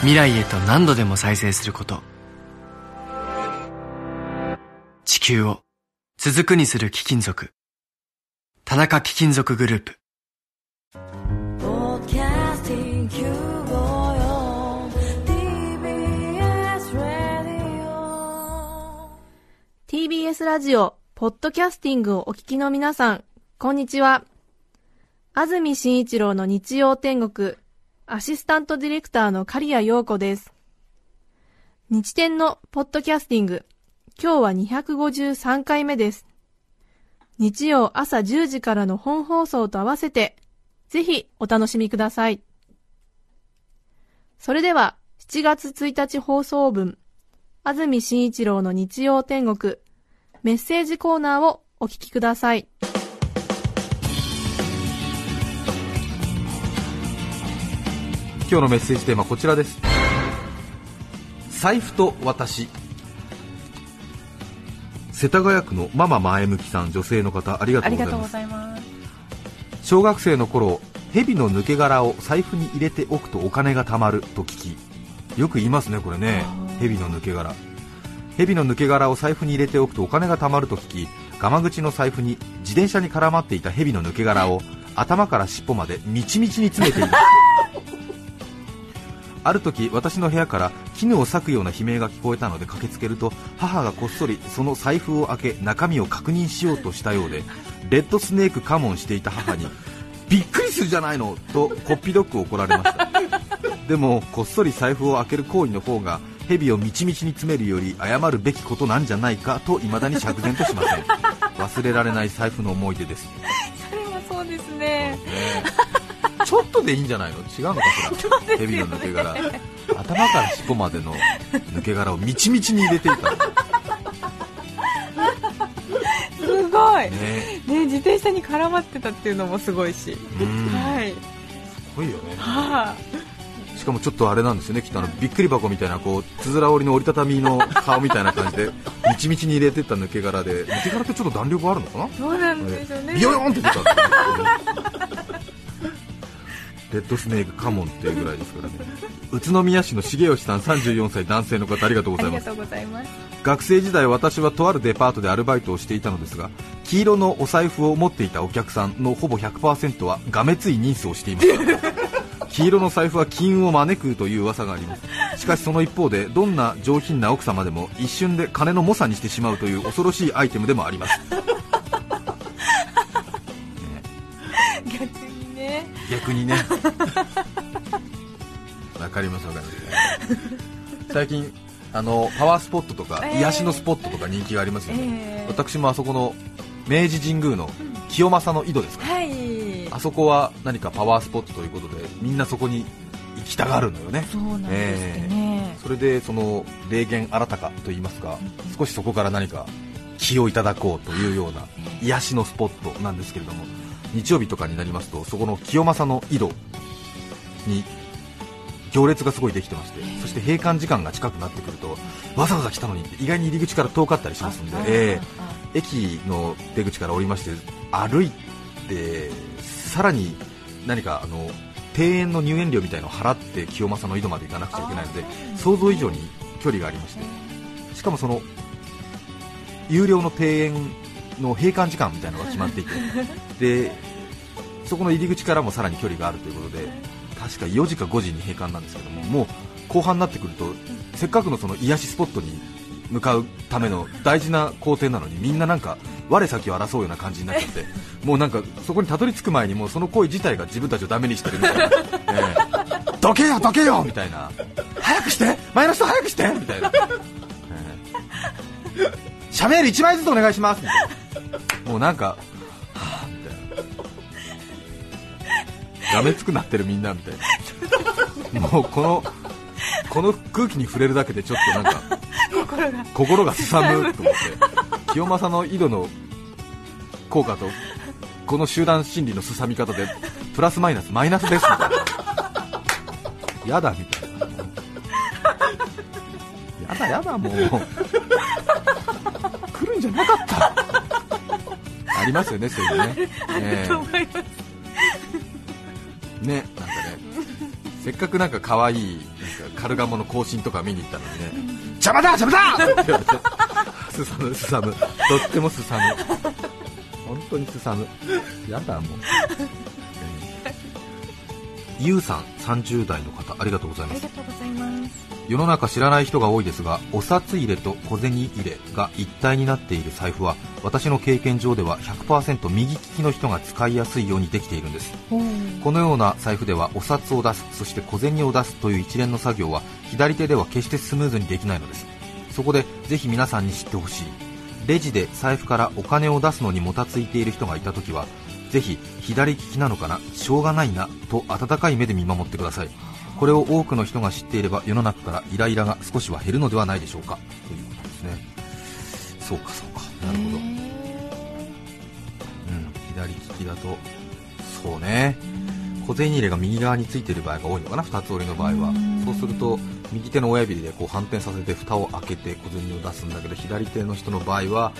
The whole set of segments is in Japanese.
未来へと何度でも再生すること。地球を続くにする貴金属。田中貴金属グループ。TBS ラジオ、ポッドキャスティングをお聞きの皆さん、こんにちは。安住紳一郎の日曜天国、アシスタントディレクターの刈谷陽子です。日天のポッドキャスティング、今日は253回目です。日曜朝10時からの本放送と合わせて、ぜひお楽しみください。それでは、7月1日放送分、安住紳一郎の日曜天国、メッセージコーナーをお聞きください。今日のメッセージテーマはこちらです。財布と私。世田谷区のママ前向きさん女性の方ありがとうございます。います。小学生の頃蛇の抜け殻を財布に入れておくとお金が貯まると聞きよく言いますねこれね。蛇の抜け殻。蛇の抜け殻を財布に入れておくとお金が貯まると聞きガマ口の財布に自転車に絡まっていた蛇の抜け殻を頭から尻尾までみちみちに詰めています ある時私の部屋から絹を裂くような悲鳴が聞こえたので駆けつけると母がこっそりその財布を開け中身を確認しようとしたようでレッドスネークカモンしていた母に びっくりするじゃないのとこっぴどく怒られました。でもこっそり財布を開ける行為の方が蛇をみちみちに詰めるより謝るべきことなんじゃないかと未だに釈然としません。忘れられない財布の思い出です。それはそうですね。ちょっとでいいんじゃないの？違うのかしら、蛇の抜け殻頭から尻尾までの抜け殻をみちみちに入れていた すごい。ね。ね、自転車に絡まってたっていうのもすごいし。うん。はい。すごいよね。はしかもちょっとあれなんですよね。きっとあのびっくり箱みたいなこうつづら折りの折りたたみの顔みたいな感じでみちみちに入れてった抜け殻で。抜け殻ってちょっと弾力あるのかな？あ、そうなんですよね。ビヨヨンって出たんですよレッドスネークカモンっていうぐらいですからね。宇都宮市の重吉さん34歳男性の方ありがとうございます。学生時代私はとあるデパートでアルバイトをしていたのですが黄色のお財布を持っていたお客さんのほぼ100%はがめついニースをしていました。黄色の財布は金運を招くという噂があります。しかしその一方でどんな上品な奥様でも一瞬で金の猛者にしてしまうという恐ろしいアイテムでもあります。逆にね。逆にね。わかりますわかります。最近あのパワースポットとか、えー。癒しのスポットとか人気がありますよね、えー。私もあそこの明治神宮の清正の井戸ですか、はい。あそこは何かパワースポットということでみんなそこに行きたがるのよね。そうなんですってね。それでその霊言新たかといいますか少しそこから何か気をいただこうというような癒しのスポットなんですけれども日曜日とかになりますとそこの清正の井戸に行列がすごいできてましてそして閉館時間が近くなってくるとわざわざ来たのにって意外に入り口から遠かったりしますんで、ええ。駅の出口から降りまして歩いてさらに何かあの庭園の入園料みたいのを払って清正の井戸まで行かなくちゃいけないので想像以上に距離がありましてしかもその有料の庭園の閉館時間みたいなのが決まっていて。でそこの入り口からもさらに距離があるということで確か4時か5時に閉館なんですけどももう後半になってくるとせっかくのその癒しスポットに向かうための大事な工程なのにみんななんか我先を争うような感じになっちゃって もうなんかそこにたどり着く前にもうその行為自体が自分たちをダメにしてるみたいな、ええ。どけよどけよみたいな。早くして前の人早くしてみたいな、ええ。シャメール1枚ずつお願いしますみたいなもうなんかはあみたいな。がめつくなってるみんなみたいな。もうこのこの空気に触れるだけでちょっとなんか心が。心がすさむと思って。清正の井戸の効果とこの集団心理のすさみ方でプラスマイナスマイナスですみたいな。やだみたいな。やだやだもう。来るんじゃなかったありますよねそういうのね。ねなんかね。せっかくなんか可愛いなんかカルガモの行進とか見に行ったのにね。邪魔だ邪魔だ!って言われてすさむすさむ。とってもすさむ。本当にすさむ。やだもう、えー、ゆうさん30代の方ありがとうございます。ありがとうございます世の中知らない人が多いですがお札入れと小銭入れが一体になっている財布は私の経験上では100%右利きの人が使いやすいようにできているんです。このような財布ではお札を出すそして小銭を出すという一連の作業は左手では決してスムーズにできないのです。そこでぜひ皆さんに知ってほしい。レジで財布からお金を出すのにもたついている人がいた時はぜひ左利きなのかな？しょうがないなと温かい目で見守ってくださいこれを多くの人が知っていれば世の中からイライラが少しは減るのではないでしょうか。ということですね。そうかそうか。なるほど、うん、左利きだとそうね。小銭入れが右側についている場合が多いのかな2つ折りの場合は。そうすると右手の親指でこう反転させて蓋を開けて小銭を出すんだけど左手の人の場合は、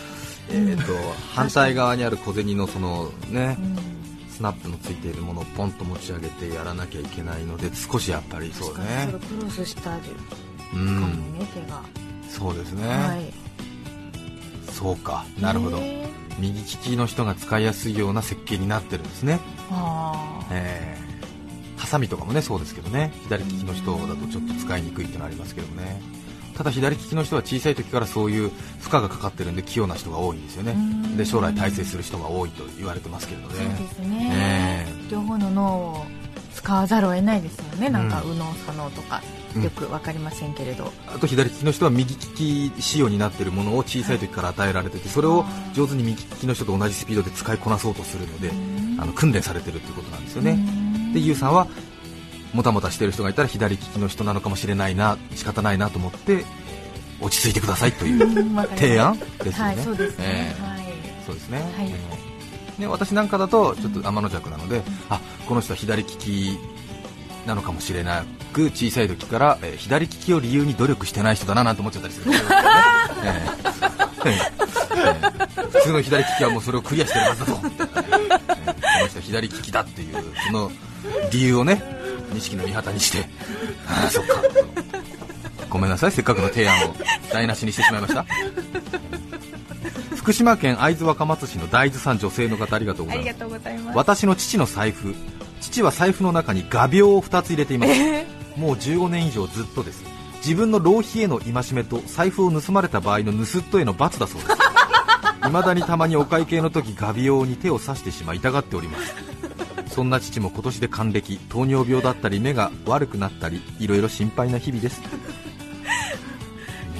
えーと反対側にある小銭のそのね、スナップのついているものをポンと持ち上げてやらなきゃいけないので少しやっぱりそうね。クロスしたりうん。ね手が。そうですね、はい。そうか。なるほど。右利きの人が使いやすいような設計になってるんですね。あえー。ハサミとかもねそうですけどね。左利きの人だとちょっと使いにくいってのありますけどねただ左利きの人は小さい時からそういう負荷がかかってるんで器用な人が多いんですよね。うん。で将来大成する人が多いと言われてますけれどーそうでねすね、え。両方の脳を使わざるを得ないですよね。なんかうん右脳左脳とか。うんよくわかりませんけれど、あと左利きの人は右利き仕様になっているものを小さい時から与えられててそれを上手に右利きの人と同じスピードで使いこなそうとするのであの訓練されてるっていうことなんですよね。でゆうさんはもたもたしてる人がいたら左利きの人なのかもしれないな仕方ないなと思って、えー落ち着いてくださいという提案ですよね、はいそうですね、そうですね、私なんかだとちょっと天の弱なので、あこの人は左利きなのかもしれなく小さい時から、えー左利きを理由に努力してない人だななんて思っちゃったりするね、えー普通の左利きはもうそれをクリアしてるはずだと、えーこの人は左利きだっていうその理由をね錦の御旗にして。ああそっか。ごめんなさいせっかくの提案を台無しにしてしまいました。福島県会津若松市の大豆さん女性の方ありがとうございます。とうございま私の父の財布父は財布の中に画鋲を2つ入れています。もう15年以上ずっとです。自分の浪費への戒めと財布を盗まれた場合の盗人への罰だそうです。未だにたまにお会計の時画鋲に手を刺してしまい痛がっておりますそんな父も今年で還暦。糖尿病だったり目が悪くなったりいろいろ心配な日々です。ね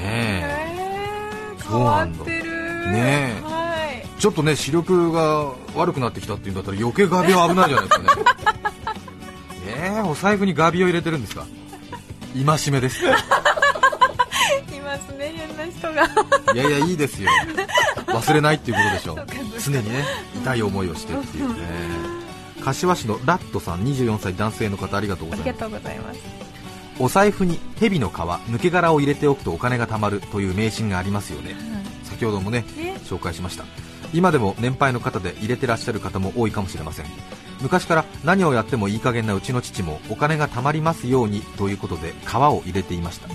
え。そうなんだ。る。ねえ。はい。ちょっとね視力が悪くなってきたっていうんだったら余計画鋲危ないじゃないですかね。えー、お財布に画鋲入れてるんですか？戒めです。いいますね変な人が。やいやいいですよ。忘れないっていうことでしょ そう常にね痛い思いをしてっていうね柏市のラットさん24歳男性の方ありがとうございます。お財布に蛇の皮抜け殻を入れておくとお金が貯まるという迷信がありますよね。先ほどもねえ？紹介しました。今でも年配の方で入れてらっしゃる方も多いかもしれません。昔から何をやってもいい加減なうちの父もお金が貯まりますようにということで皮を入れていました。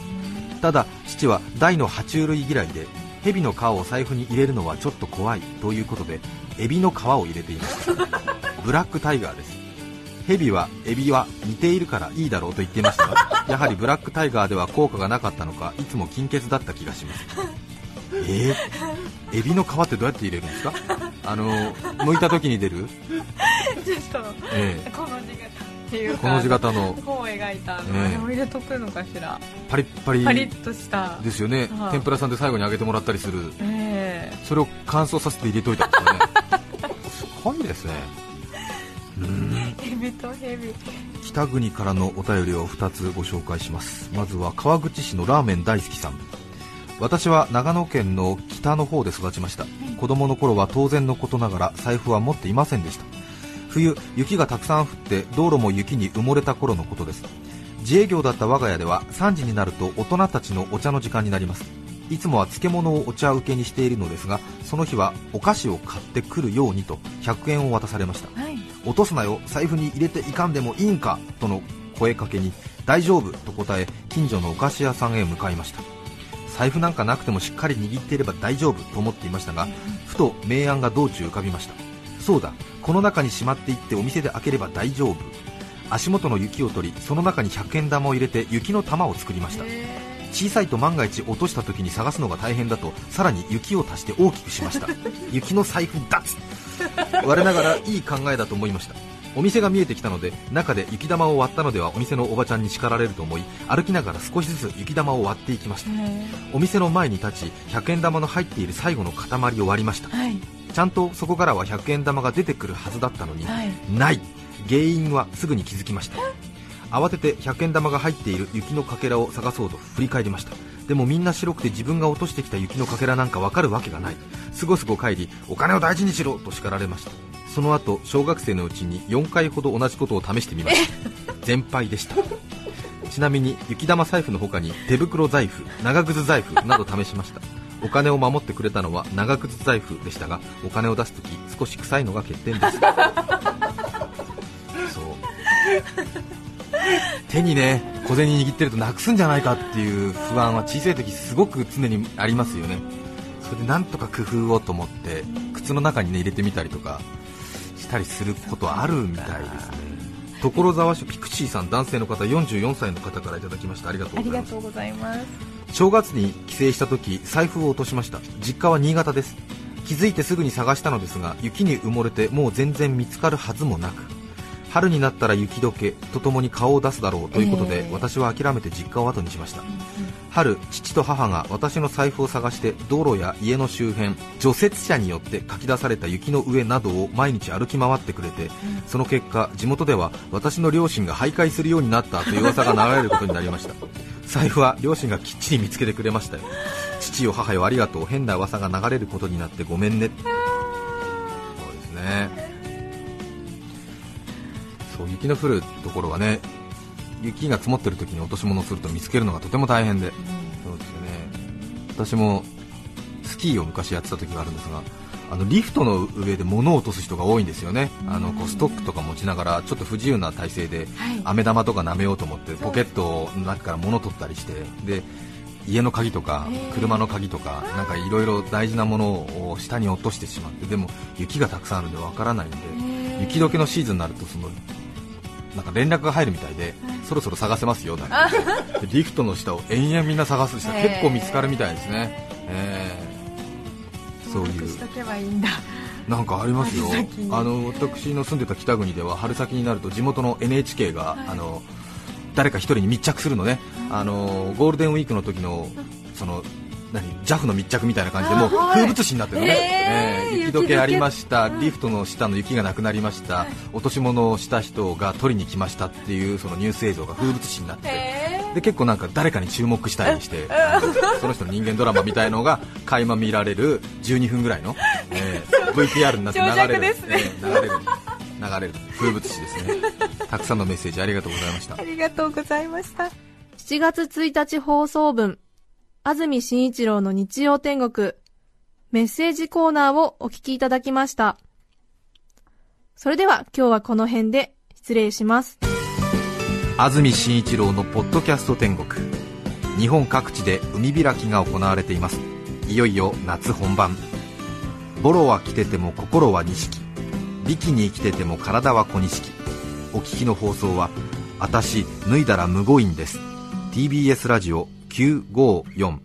ただ父は大の爬虫類嫌いで蛇の皮を財布に入れるのはちょっと怖いということでエビの皮を入れていましたブラックタイガーです。蛇はエビは似ているからいいだろうと言っていましたが やはりブラックタイガーでは効果がなかったのかいつも金欠だった気がします。えー、エビの皮ってどうやって入れるんですか？あの剥いた時に出る、ちょっとえこの字型っていうこの字型の。本を描いたあの、ええ。入れとくのかしら。パリッパリ。パリッとした。ですよね。はい。天ぷらさんで最後に揚げてもらったりする。ええ。それを乾燥させて入れといたんですよね。すごいですね 北国からのお便りを2つご紹介します。まずは川口市のラーメン大好きさん。私は長野県の北の方で育ちました。子供の頃は当然のことながら財布は持っていませんでした。冬雪がたくさん降って道路も雪に埋もれた頃のことです。自営業だった我が家では3時になると大人たちのお茶の時間になります。いつもは漬物をお茶受けにしているのですがその日はお菓子を買ってくるようにと100円を渡されました。はい落とすなよ財布に入れていかんでもいいんかとの声かけに大丈夫と答え近所のお菓子屋さんへ向かいました。財布なんかなくてもしっかり握っていれば大丈夫と思っていましたがふと明暗が道中浮かびました。そうだこの中にしまっていってお店で開ければ大丈夫。足元の雪を取りその中に100円玉を入れて雪の玉を作りました。小さいと万が一落とした時に探すのが大変だとさらに雪を足して大きくしました。雪の財布だつ我ながらいい考えだと思いました。お店が見えてきたので中で雪玉を割ったのではお店のおばちゃんに叱られると思い歩きながら少しずつ雪玉を割っていきました。お店の前に立ち100円玉の入っている最後の塊を割りました。はい。ちゃんとそこからは100円玉が出てくるはずだったのに、はい。ない。原因はすぐに気づきました慌てて100円玉が入っている雪のかけらを探そうと振り返りました。でもみんな白くて自分が落としてきた雪のかけらなんかわかるわけがない。すごすご帰りお金を大事にしろと叱られました。その後小学生のうちに4回ほど同じことを試してみました。全敗でした。ちなみに雪玉財布の他に手袋財布長靴財布など試しました。お金を守ってくれたのは長靴財布でしたがお金を出すとき少し臭いのが欠点です。そう 手にね小銭握ってるとなくすんじゃないかっていう不安は小さい時すごく常にありますよね。それでなんとか工夫をと思って靴の中にね入れてみたりとかしたりすることはあるみたいですね。所沢市ピクチーさん男性の方44歳の方からいただきました。ありがとうあございます。りがとうございます。正月に帰省した時財布を落としました。実家は新潟です。気づいてすぐに探したのですが雪に埋もれてもう全然見つかるはずもなく春になったら雪解けとともに顔を出すだろうということで、えー私は諦めて実家を後にしました。春父と母が私の財布を探して道路や家の周辺除雪車によってかき出された雪の上などを毎日歩き回ってくれて、その結果地元では私の両親が徘徊するようになったという噂が流れることになりました。財布は両親がきっちり見つけてくれましたよ。父よ母よありがとう。変な噂が流れることになってごめんね雪の降るところはね雪が積もってる時に落とし物をすると見つけるのがとても大変で、そうですよね。私もスキーを昔やってた時があるんですがあのリフトの上で物を落とす人が多いんですよね、あのこうストックとか持ちながらちょっと不自由な体勢ではい。飴玉とか舐めようと思ってポケットの中から物を取ったりしてで家の鍵とか車の鍵とかなんかいろいろ大事なものを下に落としてしまってでも雪がたくさんあるんでわからないんで雪解けのシー。ズンになるとそのなんか連絡が入るみたいで、そろそろ探せますよなんてでリフトの下を延々みんな探す人へー。結構見つかるみたいですね、えー。そういう。なんかありますよ。あの私の住んでた北国では春先になると地元の NHK が、あの誰か一人に密着するのね、あのゴールデンウィークの時のその何？JAF の密着みたいな感じでもう風物詩になってるのね、えー雪解けありました、リフトの下の雪がなくなりました、落とし物をした人が取りに来ましたっていうそのニュース映像が風物詩になってて。で結構なんか誰かに注目したりして、その人の人間ドラマみたいのが垣間見られる12分ぐらいの、えー VTR になって流れる。ね。えー流れる。流れる。風物詩ですね。たくさんのメッセージありがとうございました。ありがとうございました。7月1日放送分、安住紳一郎の日曜天国、メッセージコーナーをお聞きいただきました。それでは今日はこの辺で失礼します。安住紳一郎のポッドキャスト天国。日本各地で海開きが行われています。いよいよ夏本番。ボロは着てても心は錦。ビキニ着てても体は小錦。お聞きの放送は「あたし脱いだらむごいんです」TBS ラジオ954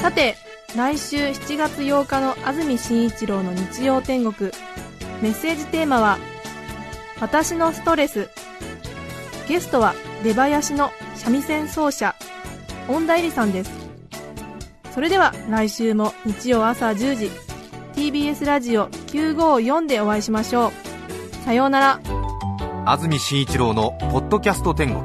さて、来週7月8日の安住紳一郎の日曜天国、メッセージテーマは、私のストレス。ゲストは出囃子の三味線奏者、恩田絵里さんです。それでは来週も日曜朝10時、TBS ラジオ954でお会いしましょう。さようなら。安住紳一郎の「ポッドキャスト天国」